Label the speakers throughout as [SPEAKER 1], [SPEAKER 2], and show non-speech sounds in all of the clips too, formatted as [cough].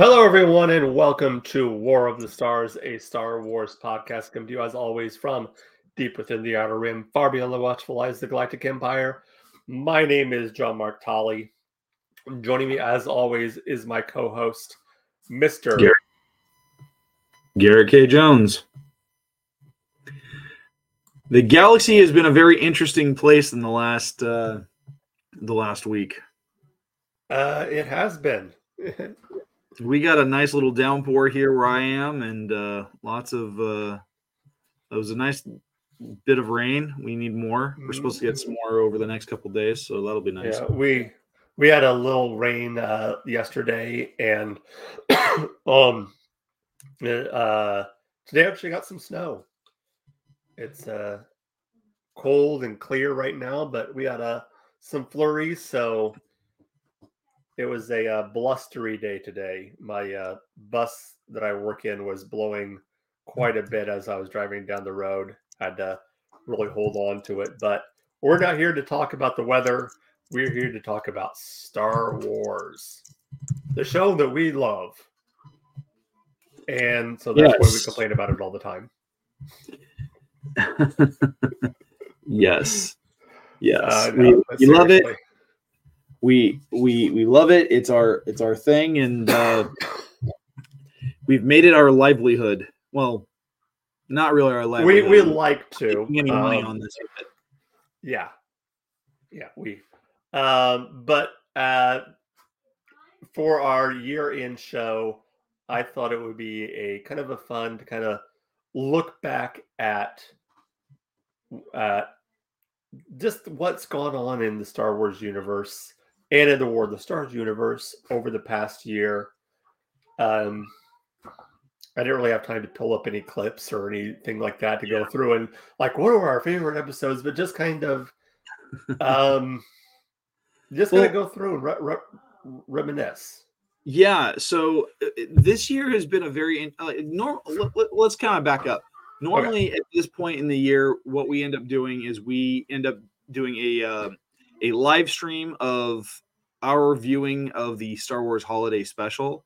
[SPEAKER 1] Hello, everyone, and welcome to War of the Stars, a Star Wars podcast. Come to you, as always, from deep within the Outer Rim, far beyond the watchful eyes of the Galactic Empire. My name is John Mark Tolley. Joining me, as always, is my co-host, Mister
[SPEAKER 2] Garrett, Garrett K. Jones. The galaxy has been a very interesting place in the last uh, the last week.
[SPEAKER 1] Uh, it has been. [laughs]
[SPEAKER 2] we got a nice little downpour here where I am, and uh, lots of. Uh, it was a nice bit of rain. We need more. We're supposed to get some more over the next couple days, so that'll be nice.
[SPEAKER 1] Yeah, we we had a little rain uh, yesterday, and [coughs] um, uh, today actually got some snow. It's uh, cold and clear right now, but we had uh, some flurries, so it was a uh, blustery day today. My uh, bus that I work in was blowing quite a bit as I was driving down the road. Had to really hold on to it, but we're not here to talk about the weather. We're here to talk about Star Wars, the show that we love. And so that's why we complain about it all the time. [laughs]
[SPEAKER 2] yes, yes,
[SPEAKER 1] Uh, no,
[SPEAKER 2] we love it. We we we love it. It's our it's our thing, and uh, we've made it our livelihood. Well, not really our livelihood.
[SPEAKER 1] we we like to.
[SPEAKER 2] any money
[SPEAKER 1] um,
[SPEAKER 2] on this.
[SPEAKER 1] Yeah. Yeah, we. Um, but uh, for our year end show, I thought it would be a kind of a fun to kind of look back at uh, just what's gone on in the Star Wars universe and in the War of the Stars universe over the past year. Um, I didn't really have time to pull up any clips or anything like that to go through and like what are our favorite episodes, but just kind of [laughs] um just gonna
[SPEAKER 2] Well-
[SPEAKER 1] go through and re- re- reminisce.
[SPEAKER 2] Yeah. So uh, this year has been a very uh, normal. Let, let's kind of back up. Normally, at this point in the year, what we end up doing is we end up doing a uh, a live stream of our viewing of the Star Wars Holiday Special.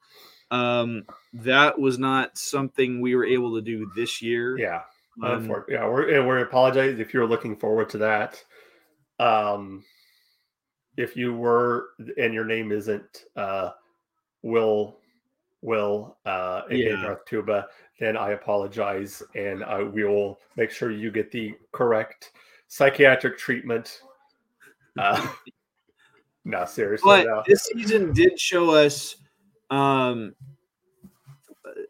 [SPEAKER 2] Um, that was not something we were able to do this year.
[SPEAKER 1] Yeah,
[SPEAKER 2] Um,
[SPEAKER 1] yeah. We're and we apologize if you're looking forward to that. Um, if you were and your name isn't uh, Will Will uh,
[SPEAKER 2] Yeah.
[SPEAKER 1] Darth Tuba, then I apologize, and I we will make sure you get the correct psychiatric treatment. Uh, [laughs] no, seriously,
[SPEAKER 2] but
[SPEAKER 1] no.
[SPEAKER 2] this season did show us um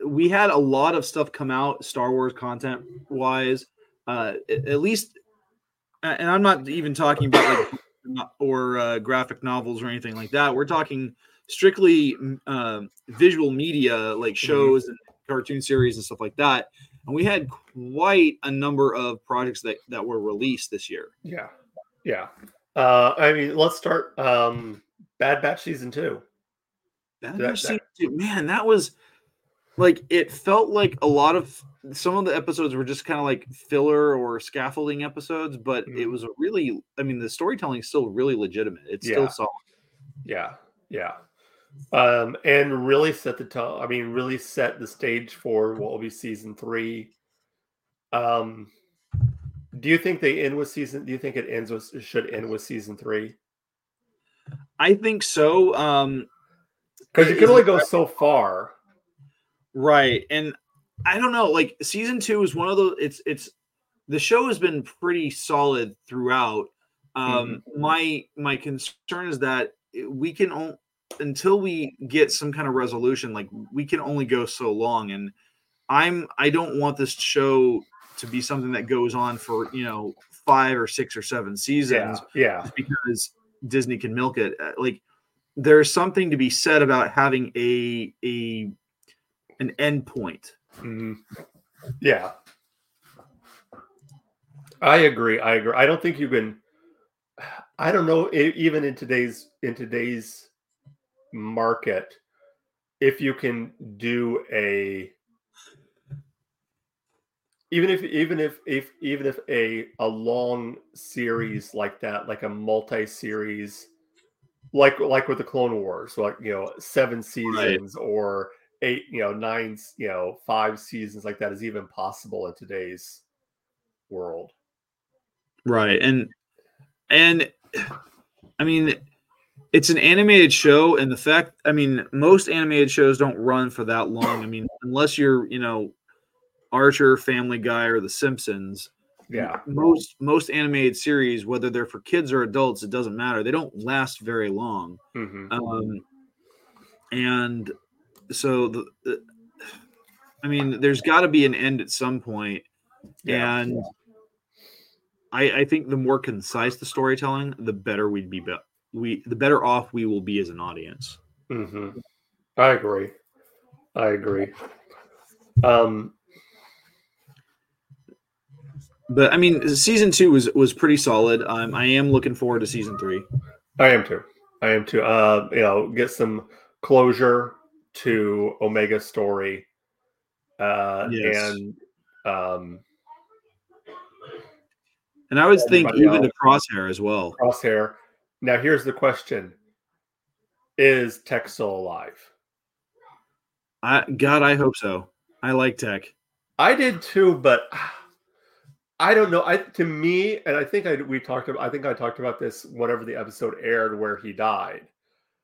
[SPEAKER 2] we had a lot of stuff come out star wars content wise uh at least and i'm not even talking about like [coughs] or uh, graphic novels or anything like that. We're talking strictly um visual media like shows and cartoon series and stuff like that. And we had quite a number of projects that that were released this year.
[SPEAKER 1] Yeah, yeah. Uh, I mean, let's start. Um, Bad Batch season two.
[SPEAKER 2] Bad Batch season two, man, that was like it felt like a lot of some of the episodes were just kind of like filler or scaffolding episodes, but it
[SPEAKER 1] Mhm.
[SPEAKER 2] was a really, I mean, the storytelling is still really legitimate. It's
[SPEAKER 1] Yeah.
[SPEAKER 2] still solid.
[SPEAKER 1] Yeah, yeah. Um, and really set the tone. I mean, really set the stage for what will be season three. Um, do you think they end with season? Do you think it ends with should end with season three?
[SPEAKER 2] I think so. Um,
[SPEAKER 1] Because you can only go so far.
[SPEAKER 2] right, and I don't know. Like season two is one of those. It's it's the show has been pretty solid throughout. Um, My my concern is that we can only until we get some kind of resolution. Like we can only go so long, and I'm I don't want this show to be something that goes on for you know five or six or seven seasons
[SPEAKER 1] Yeah, yeah,
[SPEAKER 2] because Disney can milk it. Uh, Like there's something to be said about having a a an end point.
[SPEAKER 1] mhm. yeah. I agree. I agree. I don't think you can. I don't know. Even in today's in today's market, if you can do a even if even if if even if a a long series mm-hmm. like that like a multi-series like like with the Clone Wars, like you know, seven seasons right. or eight, you know, nine, you know, five seasons like that is even possible in today's world.
[SPEAKER 2] Right. And and I mean it's an animated show and the fact I mean most animated shows don't run for that long. I mean unless you're, you know, Archer, Family Guy or The Simpsons.
[SPEAKER 1] Yeah.
[SPEAKER 2] Most most animated series whether they're for kids or adults it doesn't matter. They don't last very long.
[SPEAKER 1] Mm-hmm.
[SPEAKER 2] Um and so the, the I mean there's got to be an end at some point. Yeah. And I, I think the more concise the storytelling, the better we'd be. We the better off we will be as an audience.
[SPEAKER 1] Mm-hmm. I agree. I agree. Um,
[SPEAKER 2] but I mean, season two was was pretty solid. Um, I am looking forward to season three.
[SPEAKER 1] I am too. I am too. Uh, you know, get some closure to Omega's story, uh, yes. and um,
[SPEAKER 2] and I was think even else. to Crosshair as well.
[SPEAKER 1] Crosshair. Now here's the question: Is Tech still alive?
[SPEAKER 2] I God, I hope so. I like Tech.
[SPEAKER 1] I did too, but I don't know. I to me, and I think I we talked about. I think I talked about this whenever the episode aired where he died.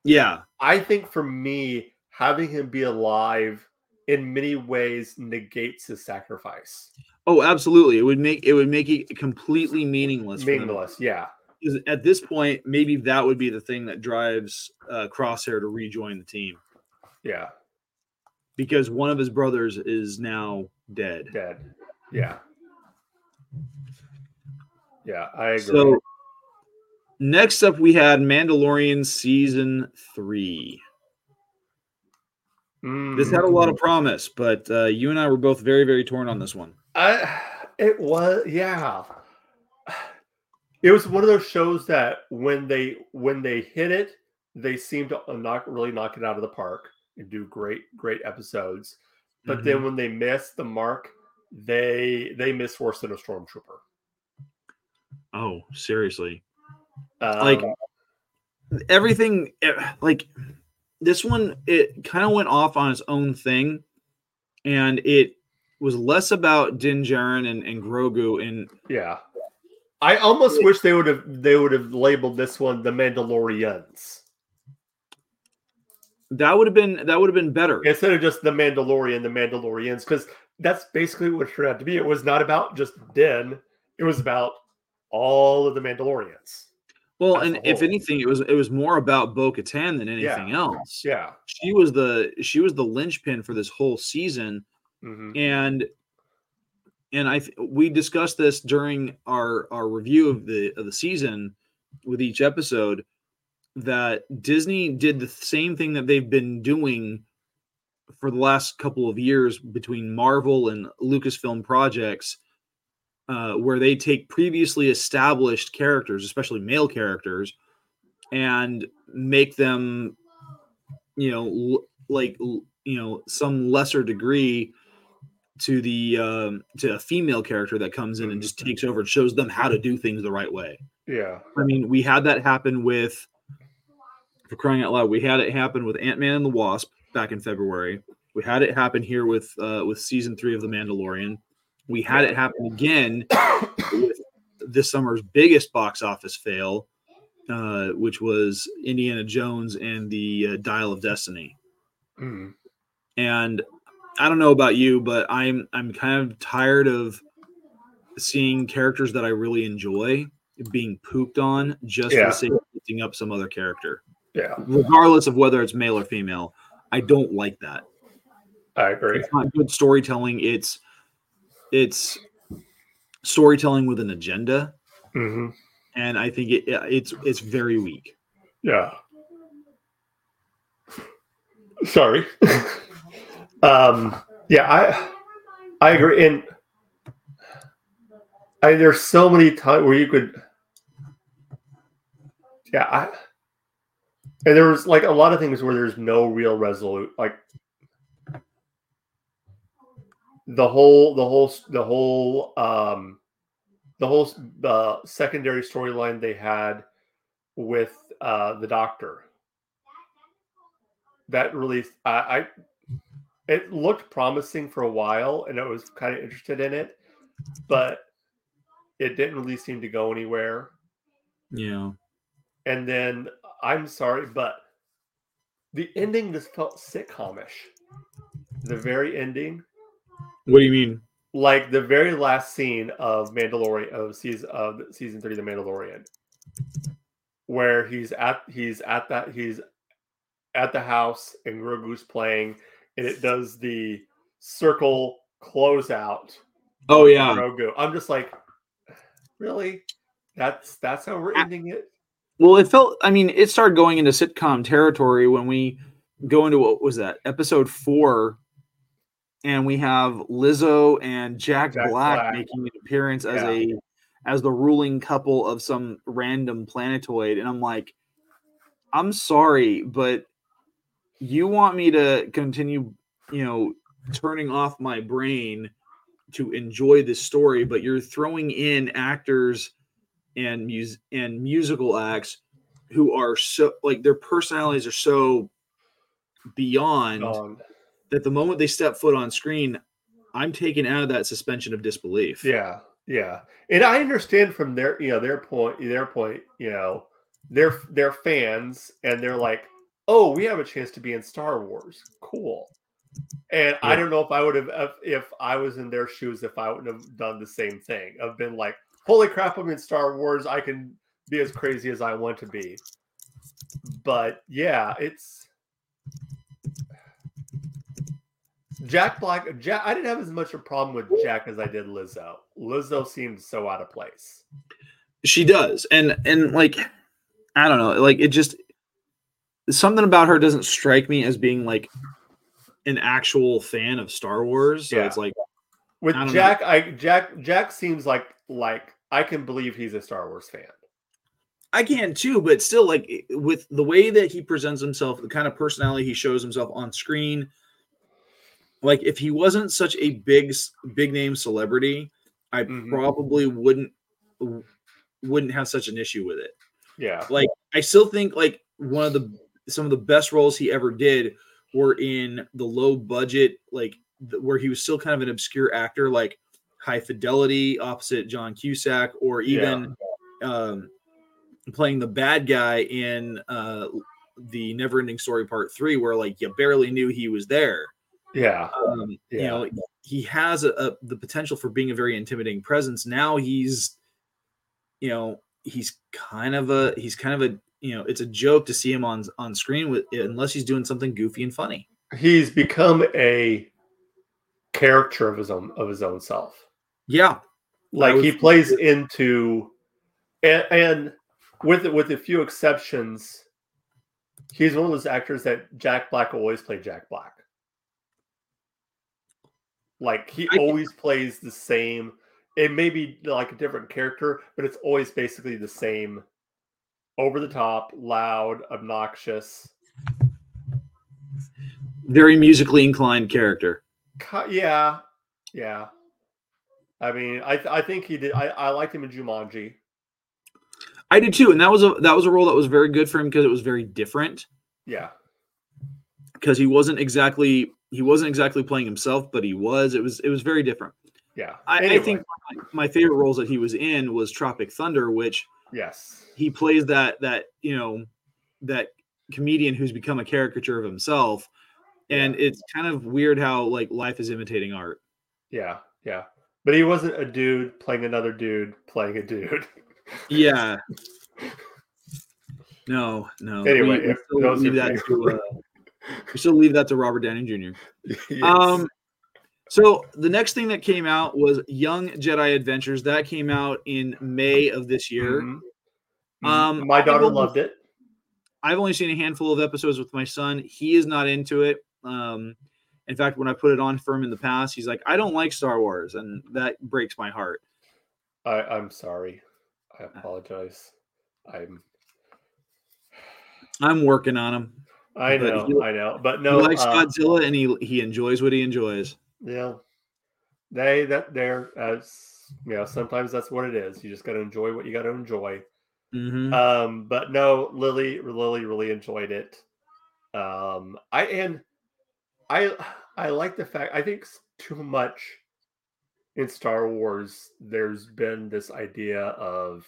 [SPEAKER 2] Yeah,
[SPEAKER 1] I think for me, having him be alive in many ways negates his sacrifice.
[SPEAKER 2] Oh, absolutely. It would make it would make it completely meaningless.
[SPEAKER 1] Meaningless, yeah.
[SPEAKER 2] At this point, maybe that would be the thing that drives uh, Crosshair to rejoin the team.
[SPEAKER 1] Yeah.
[SPEAKER 2] Because one of his brothers is now dead.
[SPEAKER 1] Dead. Yeah. Yeah, I agree.
[SPEAKER 2] So next up, we had Mandalorian season three. Mm. This had a lot of promise, but uh, you and I were both very, very torn on this one.
[SPEAKER 1] I it was yeah. It was one of those shows that when they when they hit it, they seem to knock really knock it out of the park and do great great episodes. But mm-hmm. then when they miss the mark, they they miss worse than a stormtrooper.
[SPEAKER 2] Oh, seriously. Um, like everything eh, like this one it kind of went off on its own thing and it was less about Din Djarin and, and Grogu and
[SPEAKER 1] yeah. I almost wish they would have they would have labeled this one the Mandalorians.
[SPEAKER 2] That would have been that would have been better
[SPEAKER 1] instead of just the Mandalorian, the Mandalorians, because that's basically what it turned out to be. It was not about just Din; it was about all of the Mandalorians.
[SPEAKER 2] Well, and if anything, it was it was more about Bo Katan than anything
[SPEAKER 1] yeah.
[SPEAKER 2] else.
[SPEAKER 1] Yeah,
[SPEAKER 2] she was the she was the linchpin for this whole season
[SPEAKER 1] Mm-hmm.
[SPEAKER 2] And and I we discussed this during our our review of the of the season with each episode that Disney did the same thing that they've been doing for the last couple of years between Marvel and Lucasfilm projects, uh, where they take previously established characters, especially male characters, and make them, you know, l- like you know, some lesser degree to the um, to a female character that comes in and just takes over and shows them how to do things the right way.
[SPEAKER 1] Yeah,
[SPEAKER 2] I mean, we had that happen with for crying out loud. We had it happen with Ant Man and the Wasp back in February. We had it happen here with uh, with season three of The Mandalorian. We had it happen again [coughs] with this summer's biggest box office fail, uh, which was Indiana Jones and the uh, Dial of Destiny.
[SPEAKER 1] Mm.
[SPEAKER 2] And I don't know about you, but I'm I'm kind of tired of seeing characters that I really enjoy being pooped on just yeah. for the sake of lifting up some other character.
[SPEAKER 1] Yeah.
[SPEAKER 2] Regardless of whether it's male or female. I don't like that.
[SPEAKER 1] I agree.
[SPEAKER 2] It's not good storytelling. It's it's storytelling with an agenda.
[SPEAKER 1] Mm-hmm.
[SPEAKER 2] And I think it, it's it's very weak.
[SPEAKER 1] Yeah. Sorry. [laughs] Um, yeah, I I agree. And I there's so many times where you could, yeah, I and there was like a lot of things where there's no real resolute like the whole the whole the whole um the whole uh, secondary storyline they had with uh, the Doctor. That really, I, I, it looked promising for a while, and I was kind of interested in it, but it didn't really seem to go anywhere.
[SPEAKER 2] Yeah.
[SPEAKER 1] And then I'm sorry, but the ending just felt sitcomish. The very ending,
[SPEAKER 2] What do you mean?
[SPEAKER 1] like the very last scene of Mandalorian of season of season three, The Mandalorian, where he's at he's at that he's at the house and Grogu's playing, and it does the circle closeout.
[SPEAKER 2] Oh yeah.
[SPEAKER 1] Grogu. I'm just like, really? That's that's how we're ending it.
[SPEAKER 2] Well, it felt. I mean, it started going into sitcom territory when we go into what was that episode four, and we have Lizzo and Jack,
[SPEAKER 1] Jack
[SPEAKER 2] Black,
[SPEAKER 1] Black.
[SPEAKER 2] making an appearance as
[SPEAKER 1] Yeah.
[SPEAKER 2] a as the ruling couple of some random planetoid, and I'm like, I'm sorry, but you want me to continue, you know, turning off my brain to enjoy this story, but you're throwing in actors and mus- and musical acts who are so like their personalities are so beyond
[SPEAKER 1] Um,
[SPEAKER 2] that the moment they step foot on screen, I'm taken out of that suspension of disbelief.
[SPEAKER 1] Yeah, yeah, and I understand from their you know their point their point you know they're they're fans and they're like, oh, we have a chance to be in Star Wars, cool. And I don't know if I would have if, if I was in their shoes if I wouldn't have done the same thing. I've been like, holy crap, I'm in Star Wars. I can be as crazy as I want to be. But yeah, it's Jack Black. Jack, I didn't have as much of a problem with Jack as I did Lizzo. Lizzo seemed so out of place.
[SPEAKER 2] She does. And and like I don't know, like it just something about her doesn't strike me as being like an actual fan of Star Wars. So
[SPEAKER 1] Yeah.
[SPEAKER 2] it's like
[SPEAKER 1] With
[SPEAKER 2] I don't know.
[SPEAKER 1] Jack, I Jack Jack seems like like I can believe he's a Star Wars fan.
[SPEAKER 2] I can too, but still, like with the way that he presents himself, the kind of personality he shows himself on screen, like if he wasn't such a big, big name celebrity, I
[SPEAKER 1] Mhm.
[SPEAKER 2] probably wouldn't wouldn't have such an issue with it.
[SPEAKER 1] Yeah,
[SPEAKER 2] Like I still think like one of the some of the best roles he ever did were in the low budget, like where he was still kind of an obscure actor, like High Fidelity opposite John Cusack, or even um, playing the bad guy in uh, the Neverending Story Part Three, where like you barely knew he was there.
[SPEAKER 1] yeah,
[SPEAKER 2] Um, You know, he has a, a, the potential for being a very intimidating presence. Now he's, you know, he's kind of a he's kind of a you know it's a joke to see him on on screen with unless he's doing something goofy and funny.
[SPEAKER 1] he's become a character of his own of his own self.
[SPEAKER 2] Yeah,
[SPEAKER 1] Like he
[SPEAKER 2] was-
[SPEAKER 1] plays into, and, and with with a few exceptions, he's one of those actors that Jack Black always played Jack Black. Like he
[SPEAKER 2] I
[SPEAKER 1] always plays the same. It may be like a different character, but it's always basically the same. Over the top, loud, obnoxious.
[SPEAKER 2] very musically inclined character.
[SPEAKER 1] Yeah, yeah. I mean, I I think he did. I I liked him in Jumanji.
[SPEAKER 2] I did too, and that was a that was a role that was very good for him because it was very different.
[SPEAKER 1] Yeah,
[SPEAKER 2] because he wasn't exactly he wasn't exactly playing himself, but he was. It was it was very different.
[SPEAKER 1] yeah.
[SPEAKER 2] I, I think my, my favorite roles that he was in was Tropic Thunder, which
[SPEAKER 1] yes,
[SPEAKER 2] he plays that that you know that comedian who's become a caricature of himself, and it's kind of weird how like life is imitating art.
[SPEAKER 1] yeah, yeah. But he wasn't a dude playing another dude playing a dude.
[SPEAKER 2] Yeah. [laughs] No, no.
[SPEAKER 1] Anyway,
[SPEAKER 2] we, we still leave that to uh, we still leave that to Robert Downey Jr. [laughs]
[SPEAKER 1] Yes.
[SPEAKER 2] Um, so the next thing that came out was Young Jedi Adventures. That came out in May of this year.
[SPEAKER 1] Mhm.
[SPEAKER 2] Um,
[SPEAKER 1] my daughter
[SPEAKER 2] only-
[SPEAKER 1] loved it.
[SPEAKER 2] I've only seen a handful of episodes with my son. He is not into it. Um, in fact, when I put it on for him in the past, he's like, "I don't like Star Wars," and that breaks my heart.
[SPEAKER 1] I, I'm sorry. I apologize. I'm.
[SPEAKER 2] I'm working on him.
[SPEAKER 1] I know.
[SPEAKER 2] he-
[SPEAKER 1] I know. But no he
[SPEAKER 2] likes
[SPEAKER 1] uh,
[SPEAKER 2] Godzilla, and he he enjoys what he enjoys.
[SPEAKER 1] Yeah. They that they're as you know, sometimes that's what it is. You just gotta enjoy what you gotta enjoy.
[SPEAKER 2] Mhm.
[SPEAKER 1] Um, but no, Lily, Lily really enjoyed it. Um, I and I, I like the fact. I think too much in Star Wars. There's been this idea of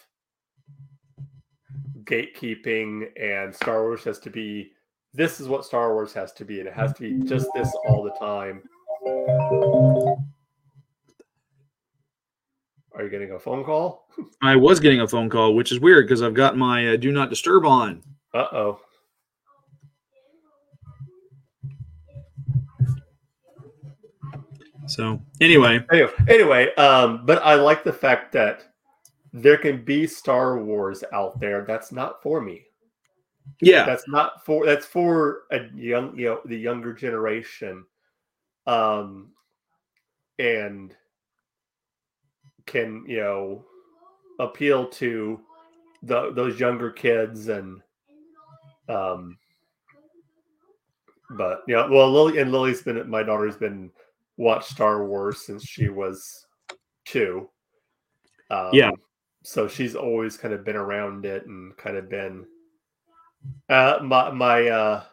[SPEAKER 1] gatekeeping, and Star Wars has to be. This is what Star Wars has to be, and it has to be just this all the time. Are you getting a phone call? [laughs]
[SPEAKER 2] I was getting a phone call, which is weird because I've got my uh, do not disturb on.
[SPEAKER 1] Uh
[SPEAKER 2] So anyway,
[SPEAKER 1] Anyway, anyway, um, but I like the fact that there can be Star Wars out there that's not for me.
[SPEAKER 2] yeah,
[SPEAKER 1] That's not for that's for a young, you know, the younger generation, um, and can you know appeal to the those younger kids and um but yeah well lily and lily's been my daughter's been watched star wars since she was two um,
[SPEAKER 2] Yeah.
[SPEAKER 1] so she's always kind of been around it and kind of been uh my my uh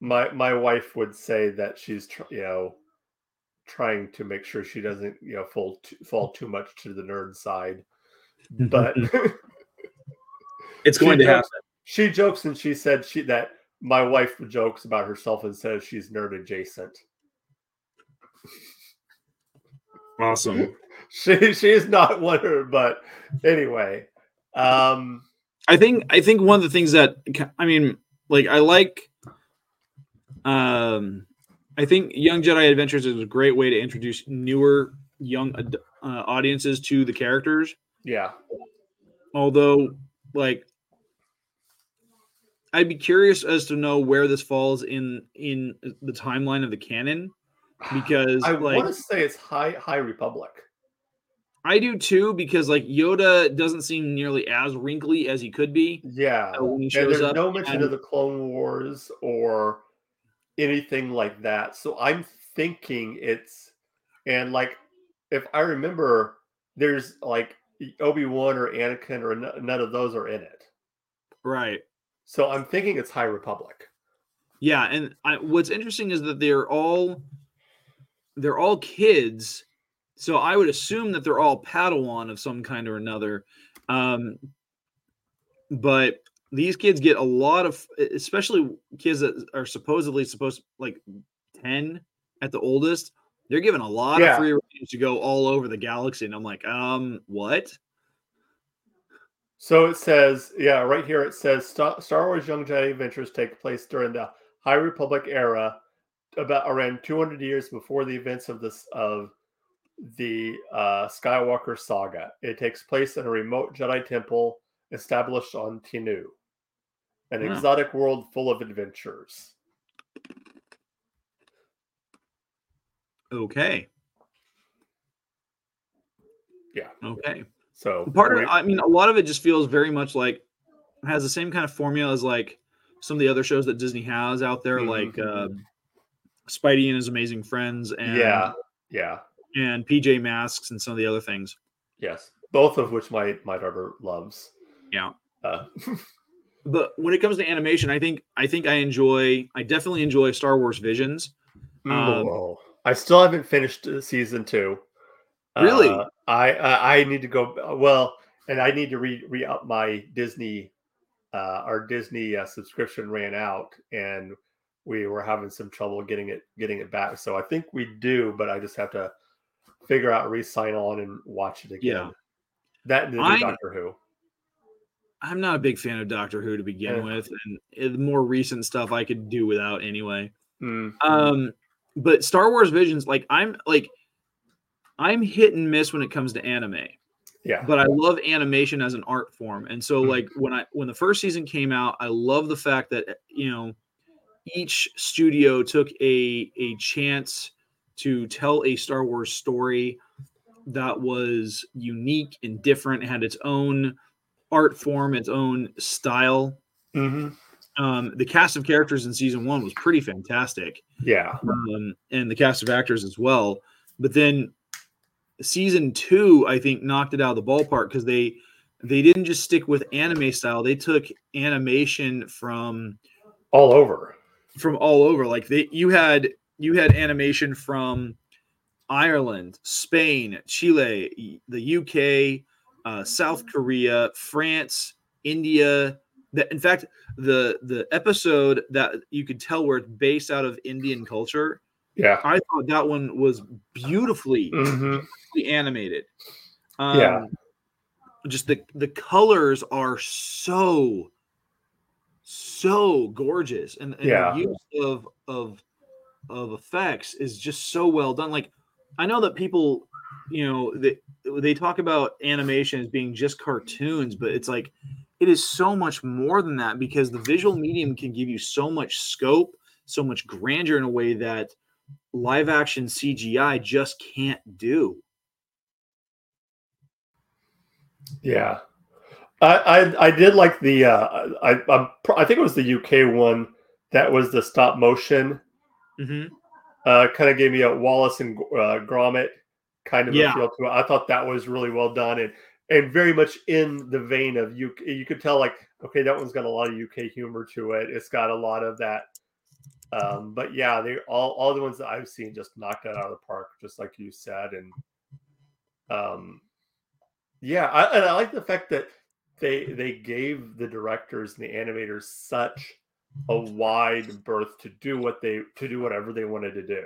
[SPEAKER 1] my my wife would say that she's tr- you know trying to make sure she doesn't you know fall too, fall too much to the nerd side but [laughs] [laughs]
[SPEAKER 2] it's going to
[SPEAKER 1] jokes-
[SPEAKER 2] happen.
[SPEAKER 1] she jokes and she said she that my wife jokes about herself and says she's nerd adjacent.
[SPEAKER 2] Awesome. [laughs]
[SPEAKER 1] She she is not one of her, but anyway. Um
[SPEAKER 2] I think I think one of the things that I mean, like I like um I think Young Jedi Adventures is a great way to introduce newer young ad- uh, audiences to the characters.
[SPEAKER 1] yeah.
[SPEAKER 2] Although like I'd be curious as to know where this falls in in the timeline of the canon because
[SPEAKER 1] I
[SPEAKER 2] like
[SPEAKER 1] want to say it's High High Republic.
[SPEAKER 2] I do too because like Yoda doesn't seem nearly as wrinkly as he could be
[SPEAKER 1] Yeah.
[SPEAKER 2] uh, when he
[SPEAKER 1] And
[SPEAKER 2] shows
[SPEAKER 1] there's
[SPEAKER 2] up.
[SPEAKER 1] no mention
[SPEAKER 2] and-
[SPEAKER 1] of the Clone Wars or anything like that. So I'm thinking it's and like if I remember, there's like Obi Wan or Anakin or none of those are in it.
[SPEAKER 2] right.
[SPEAKER 1] So I'm thinking it's High Republic.
[SPEAKER 2] Yeah, and I, what's interesting is that they're all they're all kids, so I would assume that they're all Padawan of some kind or another. Um, but these kids get a lot of, especially kids that are supposedly supposed like ten at the oldest. They're given a lot
[SPEAKER 1] Yeah.
[SPEAKER 2] of free range to go all over the galaxy, and I'm like, um, what?
[SPEAKER 1] So it says, yeah, right here it says Star, Star Wars Young Jedi Adventures take place during the High Republic era, about around 200 years before the events of this of the uh, Skywalker saga. It takes place in a remote Jedi temple established on Tenoo, an exotic world full of adventures.
[SPEAKER 2] Okay,
[SPEAKER 1] Yeah.
[SPEAKER 2] okay.
[SPEAKER 1] So
[SPEAKER 2] part of
[SPEAKER 1] we-
[SPEAKER 2] I mean, a lot of it just feels very much like has the same kind of formula as like some of the other shows that Disney has out there,
[SPEAKER 1] Mhm,
[SPEAKER 2] like uh, Spidey and His Amazing Friends, and
[SPEAKER 1] yeah, yeah,
[SPEAKER 2] and PJ Masks and some of the other things.
[SPEAKER 1] yes, both of which my my daughter loves.
[SPEAKER 2] Yeah.
[SPEAKER 1] Uh, [laughs]
[SPEAKER 2] But when it comes to animation, I think I think I enjoy. I definitely enjoy Star Wars Visions. Um.
[SPEAKER 1] I still haven't finished uh, season two.
[SPEAKER 2] Really?
[SPEAKER 1] Uh, I, I I need to go. Well, and I need to re re up my Disney. Uh, our Disney uh, subscription ran out, and we were having some trouble getting it getting it back. So I think we do, but I just have to figure out re-sign on and watch it again.
[SPEAKER 2] Yeah.
[SPEAKER 1] That and the new
[SPEAKER 2] I-
[SPEAKER 1] Doctor Who.
[SPEAKER 2] I'm not a big fan of Doctor Who to begin
[SPEAKER 1] Yeah.
[SPEAKER 2] with, and the more recent stuff I could do without anyway.
[SPEAKER 1] Mm,
[SPEAKER 2] Um, but Star Wars Visions, like I'm like I'm hit and miss when it comes to anime.
[SPEAKER 1] yeah.
[SPEAKER 2] But I love animation as an art form. And so
[SPEAKER 1] Mhm.
[SPEAKER 2] like when I when the first season came out, I love the fact that you know each studio took a a chance to tell a Star Wars story that was unique and different, had its own art form, its own style.
[SPEAKER 1] Mhm.
[SPEAKER 2] Um, the cast of characters in season one was pretty fantastic
[SPEAKER 1] Yeah.
[SPEAKER 2] um, and the cast of actors as well. But then season two, I think, knocked it out of the ballpark because they they didn't just stick with anime style; they took animation from
[SPEAKER 1] all over,
[SPEAKER 2] from all over. Like they, you had you had animation from Ireland, Spain, Chile, the UK, uh, South Korea, France, India. That in fact, the the episode that you could tell where it's based out of Indian culture.
[SPEAKER 1] Yeah,
[SPEAKER 2] I thought that one was beautifully,
[SPEAKER 1] Mhm.
[SPEAKER 2] beautifully animated. Um,
[SPEAKER 1] Yeah.
[SPEAKER 2] just the the colors are so so gorgeous, and, and
[SPEAKER 1] Yeah.
[SPEAKER 2] the use of of of effects is just so well done. Like I know that people, you know, they they talk about animation as being just cartoons, but it's like it is so much more than that because the visual medium can give you so much scope, so much grandeur in a way that live action CGI just can't do.
[SPEAKER 1] Yeah, I I, I did like the uh, I I'm, I think it was the UK one that was the stop motion.
[SPEAKER 2] Mm-hmm.
[SPEAKER 1] Uh, kind of gave me a Wallace and uh, Gromit kind of
[SPEAKER 2] Yeah.
[SPEAKER 1] feel to it. I thought that was really well done and and very much in the vein of you. You could tell like okay, that one's got a lot of UK humor to it. It's got a lot of that. Um, but yeah, they all all the ones that I've seen just knocked it out of the park, just like you said, and um, yeah, I, and I like the fact that they they gave the directors and the animators such a wide berth to do what they to do whatever they wanted to do.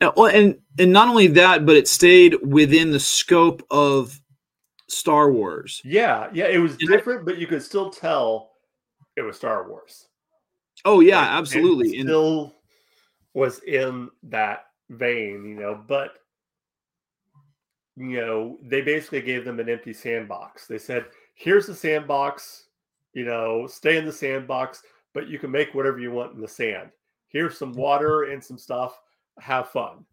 [SPEAKER 2] Well, and and not only that, but it stayed within the scope of Star Wars.
[SPEAKER 1] Yeah, yeah, it was
[SPEAKER 2] And I-
[SPEAKER 1] different, but you could still tell it was Star Wars.
[SPEAKER 2] Oh yeah,
[SPEAKER 1] Like, it
[SPEAKER 2] absolutely. And
[SPEAKER 1] still was in that vein, you know, but you know, they basically gave them an empty sandbox. They said, "Here's the sandbox, you know, stay in the sandbox, but you can make whatever you want in the sand. Here's some water and some stuff. Have fun."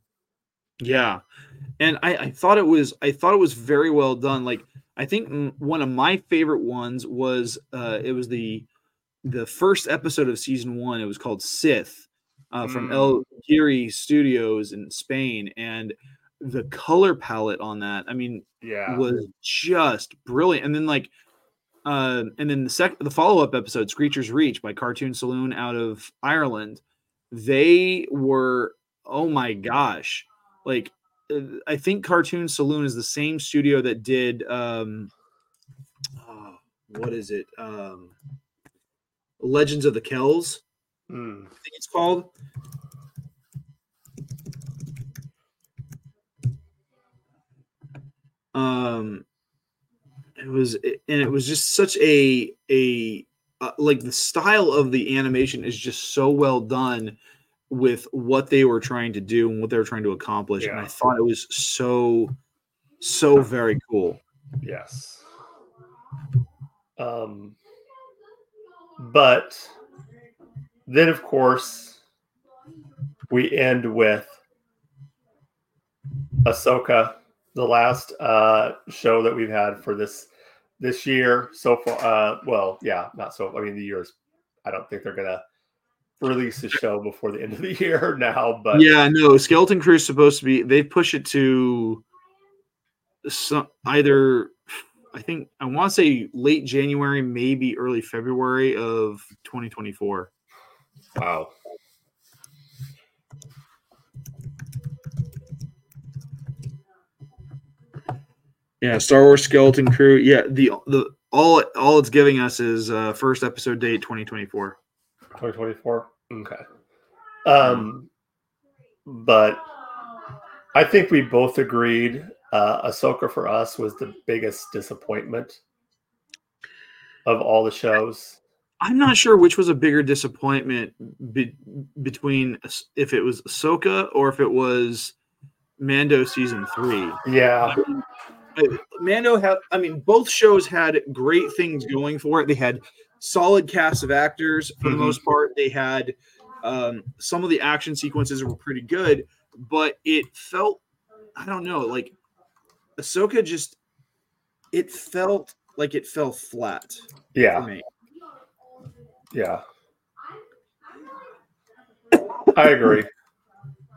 [SPEAKER 2] yeah, and I, I thought it was I thought it was very well done. Like I think one of my favorite ones was uh, it was the the first episode of season one. It was called Sith uh, from
[SPEAKER 1] Mm.
[SPEAKER 2] El Guiri Studios in Spain, and the color palette on that. I mean,
[SPEAKER 1] Yeah.
[SPEAKER 2] was just brilliant. And then like uh and then the second the follow-up episode, Screecher's Reach by Cartoon Saloon out of Ireland, they were oh my gosh. Like uh, I think Cartoon Saloon is the same studio that did um oh, what is it? Um Legends of the Kells,
[SPEAKER 1] Mm.
[SPEAKER 2] I think it's called. Um, it was, and it was just such a a uh, like the style of the animation is just so well done with what they were trying to do and what they were trying to accomplish, and I thought it was so so very cool.
[SPEAKER 1] Yes. Um, but then, of course, we end with Ahsoka, the last uh, show that we've had for this this year so far. Uh, well, yeah, not so. I mean, the years. I don't think they're gonna release the show before the end of the [laughs] year now. But
[SPEAKER 2] yeah, no, Skeleton Crew is supposed to be. They push it to some either. I think I want to say late January, maybe early February of 2024.
[SPEAKER 1] wow.
[SPEAKER 2] Yeah, Star Wars Skeleton Crew. Yeah, the the all all it's giving us is uh first episode date 2024.
[SPEAKER 1] 2024 okay um but i think we both agreed uh ahsoka for us was the biggest disappointment of all the shows
[SPEAKER 2] I'm not sure which was a bigger disappointment be, between if it was Ahsoka or if it was Mando season three.
[SPEAKER 1] yeah
[SPEAKER 2] Mando had, I mean, both shows had great things going for it. They had solid cast of actors for the
[SPEAKER 1] Mhm.
[SPEAKER 2] most part. They had um, some of the action sequences were pretty good, but it felt, I don't know, like Ahsoka just, it felt like it fell flat
[SPEAKER 1] yeah yeah i agree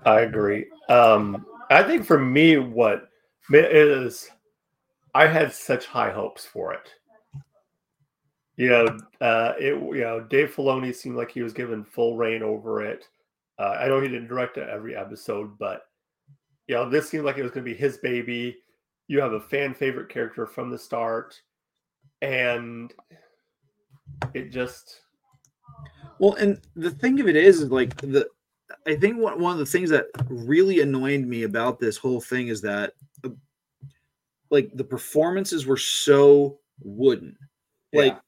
[SPEAKER 1] i agree um i think for me what is I had such high hopes for it. You know, uh, it you know Dave Filoni seemed like he was given full rein over it. Uh, I know he didn't direct every episode, but you know this seemed like it was going to be his baby. You have a fan favorite character from the start, and it just
[SPEAKER 2] well, and the thing of it is, is like the I think one, of the things that really annoyed me about this whole thing is that uh, like the performances were so wooden. Yeah. Like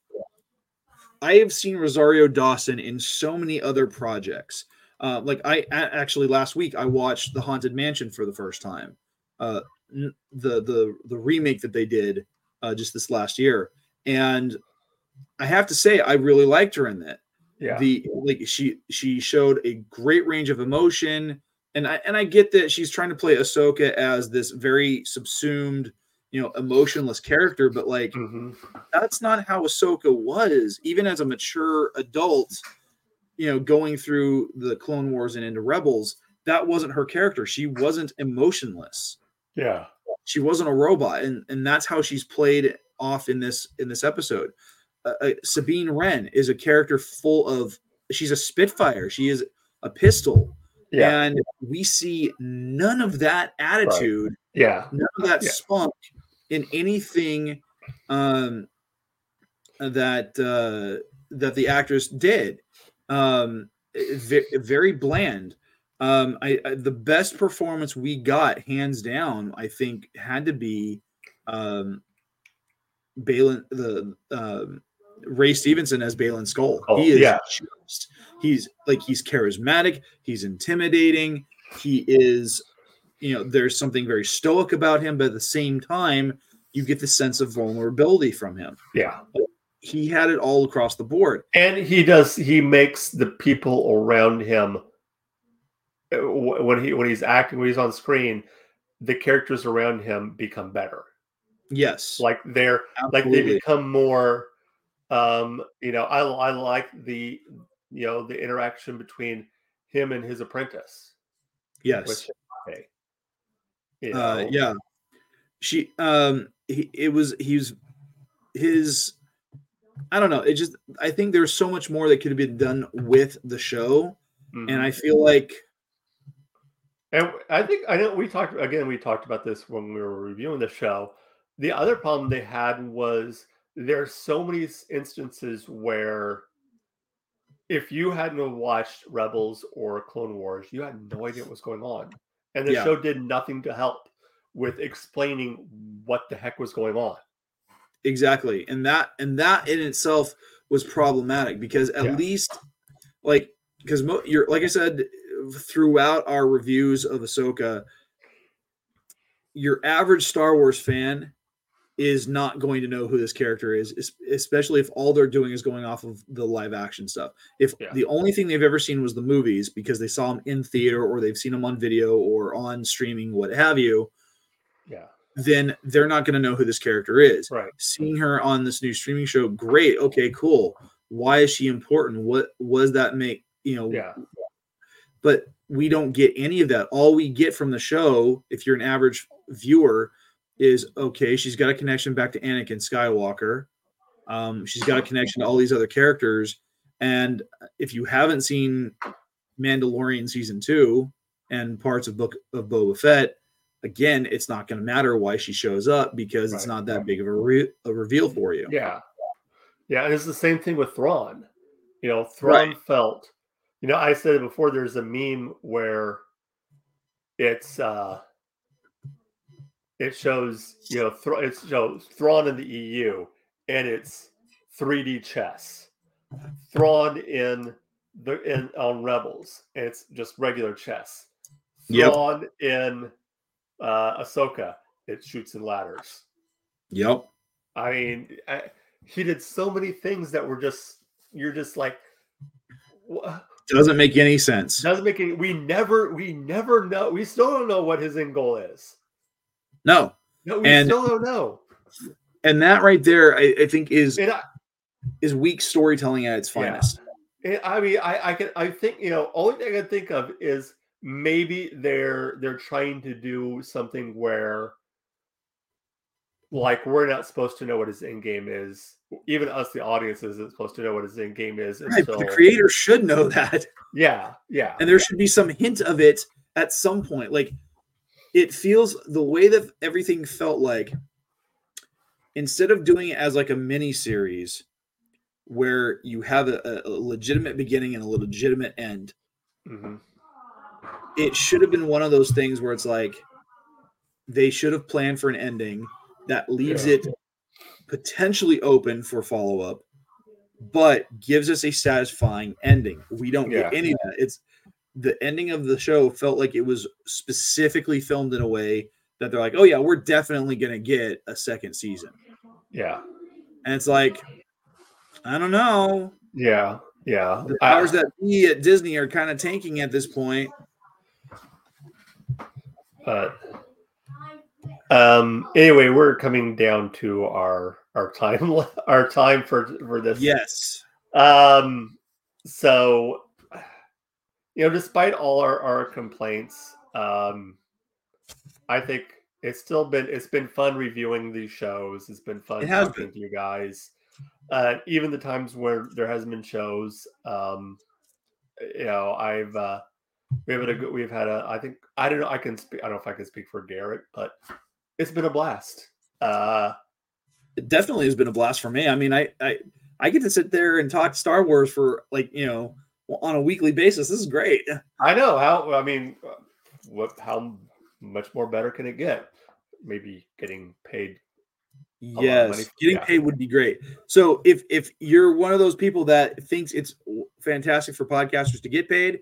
[SPEAKER 2] I have seen Rosario Dawson in so many other projects. Uh, like I actually last week I watched The Haunted Mansion for the first time. Uh, the the the remake that they did uh, just this last year, and I have to say I really liked her in that.
[SPEAKER 1] Yeah.
[SPEAKER 2] The like she she showed a great range of emotion, and I and I get that she's trying to play Ahsoka as this very subsumed, you know, emotionless character, but like mm-hmm. that's not how Ahsoka was, even as a mature adult, you know, going through the Clone Wars and into Rebels. That wasn't her character. She wasn't emotionless.
[SPEAKER 1] Yeah.
[SPEAKER 2] She wasn't a robot, and and that's how she's played off in this in this episode uh, Sabine Wren is a character full of she's a Spitfire. She is a pistol. Yeah. And we see none of that attitude. Right.
[SPEAKER 1] Yeah.
[SPEAKER 2] None of that yeah. spunk in anything um, that uh, that the actress did. Um, very, bland. Um, I, I, the best performance we got, hands down, I think, had to be um, Baylan the um, Ray Stevenson as Baylan Skoll.
[SPEAKER 1] Oh, he is yeah.
[SPEAKER 2] just, he's like he's charismatic, he's intimidating, he is, you know, there's something very stoic about him, but at the same time, you get the sense of vulnerability from him.
[SPEAKER 1] Yeah.
[SPEAKER 2] He had it all across the board.
[SPEAKER 1] And he does he makes the people around him uh, when he when he's acting when he's on screen, the characters around him become better.
[SPEAKER 2] Yes.
[SPEAKER 1] Like they're Absolutely. like they become more um, you know, I I like the you know the interaction between him and his apprentice.
[SPEAKER 2] Yes. Which, okay. You uh, know. uh, yeah. She um he, it was he's his I don't know. It just I think there's so much more that could have been done with the show. Mm-hmm. And I feel like
[SPEAKER 1] and I think I know we talked again, we talked about this when we were reviewing the show. The other problem they had was there are so many instances where if you hadn't watched Rebels or Clone Wars, you had no idea what was going on. And the yeah. show did nothing to help with explaining what the heck was going on.
[SPEAKER 2] Exactly. And that and that in itself was problematic because at yeah. least like because mo- you're like I said throughout our reviews of Ahsoka, your average Star Wars fan is not going to know who this character is, especially if all they're doing is going off of the live action stuff. If yeah. the only thing they've ever seen was the movies because they saw them in theater or they've seen them on video or on streaming, what have you,
[SPEAKER 1] yeah,
[SPEAKER 2] then they're not going to know who this character is.
[SPEAKER 1] Right.
[SPEAKER 2] Seeing her on this new streaming show, great. Okay, cool. Why is she important? What was that make? You know,
[SPEAKER 1] yeah.
[SPEAKER 2] But we don't get any of that. All we get from the show, if you're an average viewer, is okay. She's got a connection back to Anakin Skywalker. Um, she's got a connection to all these other characters. And if you haven't seen Mandalorian season two and parts of Book of Boba Fett, again, it's not going to matter why she shows up because right. it's not that big of a, re- a, reveal for you.
[SPEAKER 1] Yeah, yeah, and it's the same thing with Thrawn. You know, Thrawn right. felt. You know, I said it before. There's a meme where it's uh it shows you know th- it shows Thrawn in the EU, and it's 3D chess. Thrawn in the in on Rebels, and it's just regular chess. Thrawn yep. in uh, Ahsoka, it chutes in ladders.
[SPEAKER 2] Yep.
[SPEAKER 1] I mean, I, he did so many things that were just you're just like
[SPEAKER 2] doesn't make any sense.
[SPEAKER 1] Doesn't make any. We never, we never know. We still don't know what his end goal is.
[SPEAKER 2] No.
[SPEAKER 1] No, we and, still don't know.
[SPEAKER 2] And that right there, I, I think is I, is weak storytelling at its finest.
[SPEAKER 1] Yeah. I mean, I, I can I think you know, only thing I can think of is maybe they're they're trying to do something where like we're not supposed to know what his end game is. Even us, the audience, isn't supposed to know what his end game is
[SPEAKER 2] Right,
[SPEAKER 1] until
[SPEAKER 2] the creator should know [laughs] that.
[SPEAKER 1] yeah, yeah,
[SPEAKER 2] and there should be some hint of it at some point like it feels the way that everything felt like instead of doing it as like a mini series where you have a, a legitimate beginning and a legitimate end
[SPEAKER 1] hmm
[SPEAKER 2] it should have been one of those things where it's like they should have planned for an ending that leaves
[SPEAKER 1] Yeah.
[SPEAKER 2] it potentially open for follow up, but gives us a satisfying ending. We don't get any of that. It's the ending of the show felt like it was specifically filmed in a way that they're like, oh yeah, we're definitely gonna get a second season.
[SPEAKER 1] yeah,
[SPEAKER 2] And it's like, I don't know.
[SPEAKER 1] yeah, yeah.
[SPEAKER 2] The powers that be at Disney are kind of tanking at this point.
[SPEAKER 1] But um anyway we're coming down to our our time [laughs] our time for for this.
[SPEAKER 2] Yes.
[SPEAKER 1] um so you know despite all our our complaints um i think it's still been it's been fun reviewing these shows. It's been fun
[SPEAKER 2] It
[SPEAKER 1] talking to you guys. Uh even the times where there hasn't been shows um you know i've uh we have had a good we've had a i think i don't know i can speak i don't know if i can speak for garrett but it's been a blast uh
[SPEAKER 2] it definitely has been a blast for me. I mean, I I I get to sit there and talk Star Wars for like you know on a weekly basis. This is great.
[SPEAKER 1] I know how. I mean, what? How much more better can it get? Maybe getting paid.
[SPEAKER 2] Yes, getting
[SPEAKER 1] Yeah.
[SPEAKER 2] paid would be great. So if if you're one of those people that thinks it's fantastic for podcasters to get paid,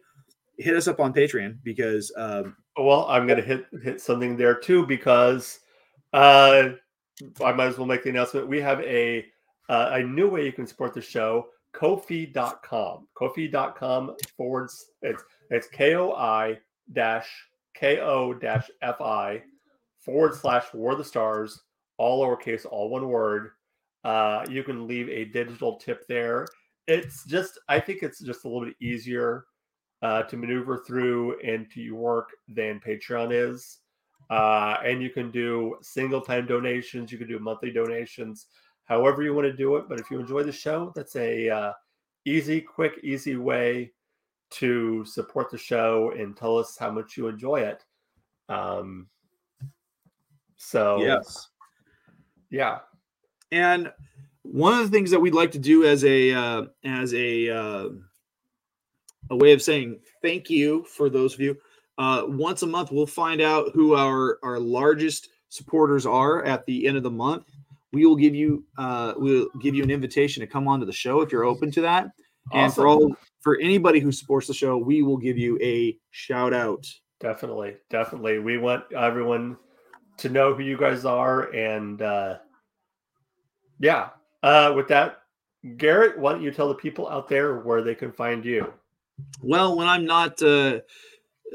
[SPEAKER 2] hit us up on Patreon because um,
[SPEAKER 1] Well, I'm gonna hit hit something there too because uh, I might as well make the announcement. We have a uh, a new way you can support the show. Kofi.com. Kofi.com forward. It's it's K O I dash K O dash F I forward slash War the Stars, all lowercase, all one word. Uh, you can leave a digital tip there. It's just, I think it's just a little bit easier uh, to maneuver through and to work than Patreon is. Uh, and you can do single time donations, you can do monthly donations, however you want to do it. But if you enjoy the show, that's a uh, easy, quick, easy way to support the show and tell us how much you enjoy it. Um, so
[SPEAKER 2] yes,
[SPEAKER 1] yeah,
[SPEAKER 2] and one of the things that we'd like to do as a uh, as a uh, a way of saying thank you for those of you. Uh, once a month, we'll find out who our our largest supporters are at the end of the month. We will give you uh, we'll give you an invitation to come onto the show if you're open to that. And for all for anybody who supports the show, we will give you a shout out.
[SPEAKER 1] definitely, definitely, we want everyone to know who you guys are, and uh, yeah. Uh, with that, Garrett, why don't you tell the people out there where they can find you?
[SPEAKER 2] Well, when I'm not uh,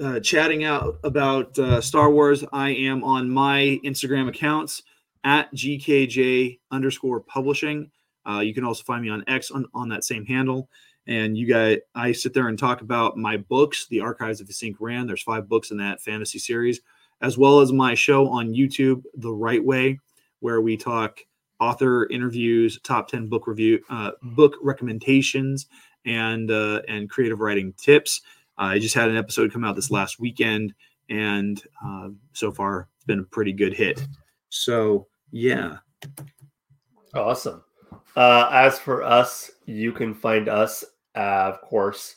[SPEAKER 2] uh, chatting out about uh, Star Wars, I am on my Instagram accounts at GKJ underscore publishing. Uh, you can also find me on X on, on that same handle. And you guys, I sit there and talk about my books, The Archives of the Sink Ran. There's five books in that fantasy series, as well as my show on YouTube, The Right Way, where we talk author interviews, top 10 book review, uh, book recommendations, and uh, and creative writing tips. I just had an episode come out this last weekend, and uh, so far it's been a pretty good hit. So yeah,
[SPEAKER 1] Awesome. Uh, as for us, you can find us, uh, of course.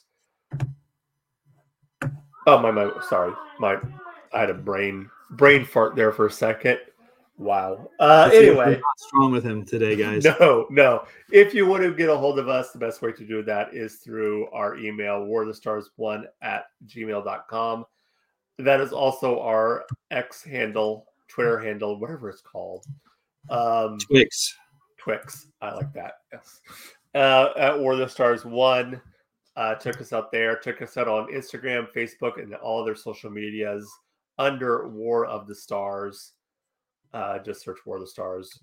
[SPEAKER 1] Oh my, my, sorry, my, I had a brain brain fart there for a second. Wow. Uh, anyway,
[SPEAKER 2] strong with him today, [laughs] guys.
[SPEAKER 1] no, no. If you want to get a hold of us, the best way to do that is through our email, warthestars1 at gmail.com. That is also our X handle, Twitter handle, whatever it's called. Um,
[SPEAKER 2] Twix.
[SPEAKER 1] Twix. I like that. Yes. Uh, at War of the Stars One. Uh, check us out there. Check us out on Instagram, Facebook, and all other social medias under War of the Stars. Uh, just search War of the Stars.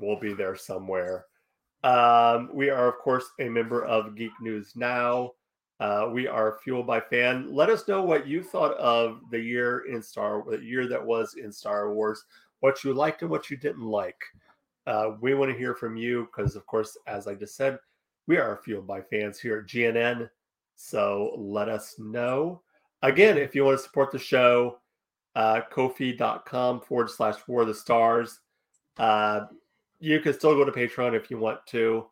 [SPEAKER 1] We'll be there somewhere. Um, we are, of course, a member of Geek News Now. Uh, we are fueled by fan. Let us know what you thought of the year in Star, the year that was in Star Wars. what you liked and what you didn't like. Uh, we want to hear from you because, of course, as I just said, we are fueled by fans here at GNN. So let us know. Again, if you want to support the show, uh, kofi.com forward slash war the stars. Uh, you can still go to Patreon if you want to,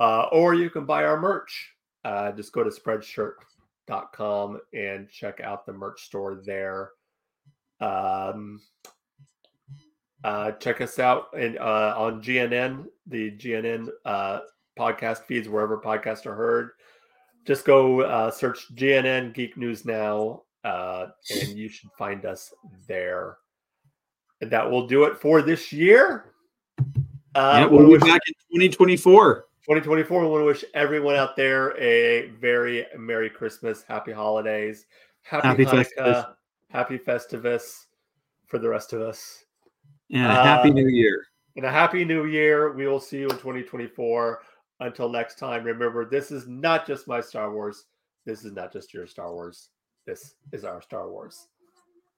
[SPEAKER 1] uh, or you can buy our merch. Uh, just go to spreadshirt.com and check out the merch store there. Um, uh, check us out uh, on GNN, the GNN uh, podcast feeds wherever podcasts are heard. Just go uh, search GNN Geek News Now, uh, and you should find us there. And that will do it for this year.
[SPEAKER 2] Uh, yeah, we'll be back in 2024.
[SPEAKER 1] 2024. We want to wish everyone out there a very Merry Christmas, Happy Holidays, Happy, happy Hanukkah, Festivus. Happy Festivus for the rest of us.
[SPEAKER 2] And Yeah, Happy uh, New Year.
[SPEAKER 1] And a Happy New Year. We will see you in 2024. Until next time, remember this is not just my Star Wars. This is not just your Star Wars. This is our Star Wars.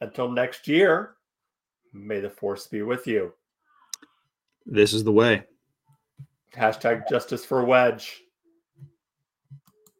[SPEAKER 1] Until next year, may the force be with you.
[SPEAKER 2] This is the way.
[SPEAKER 1] Hashtag justice for Wedge.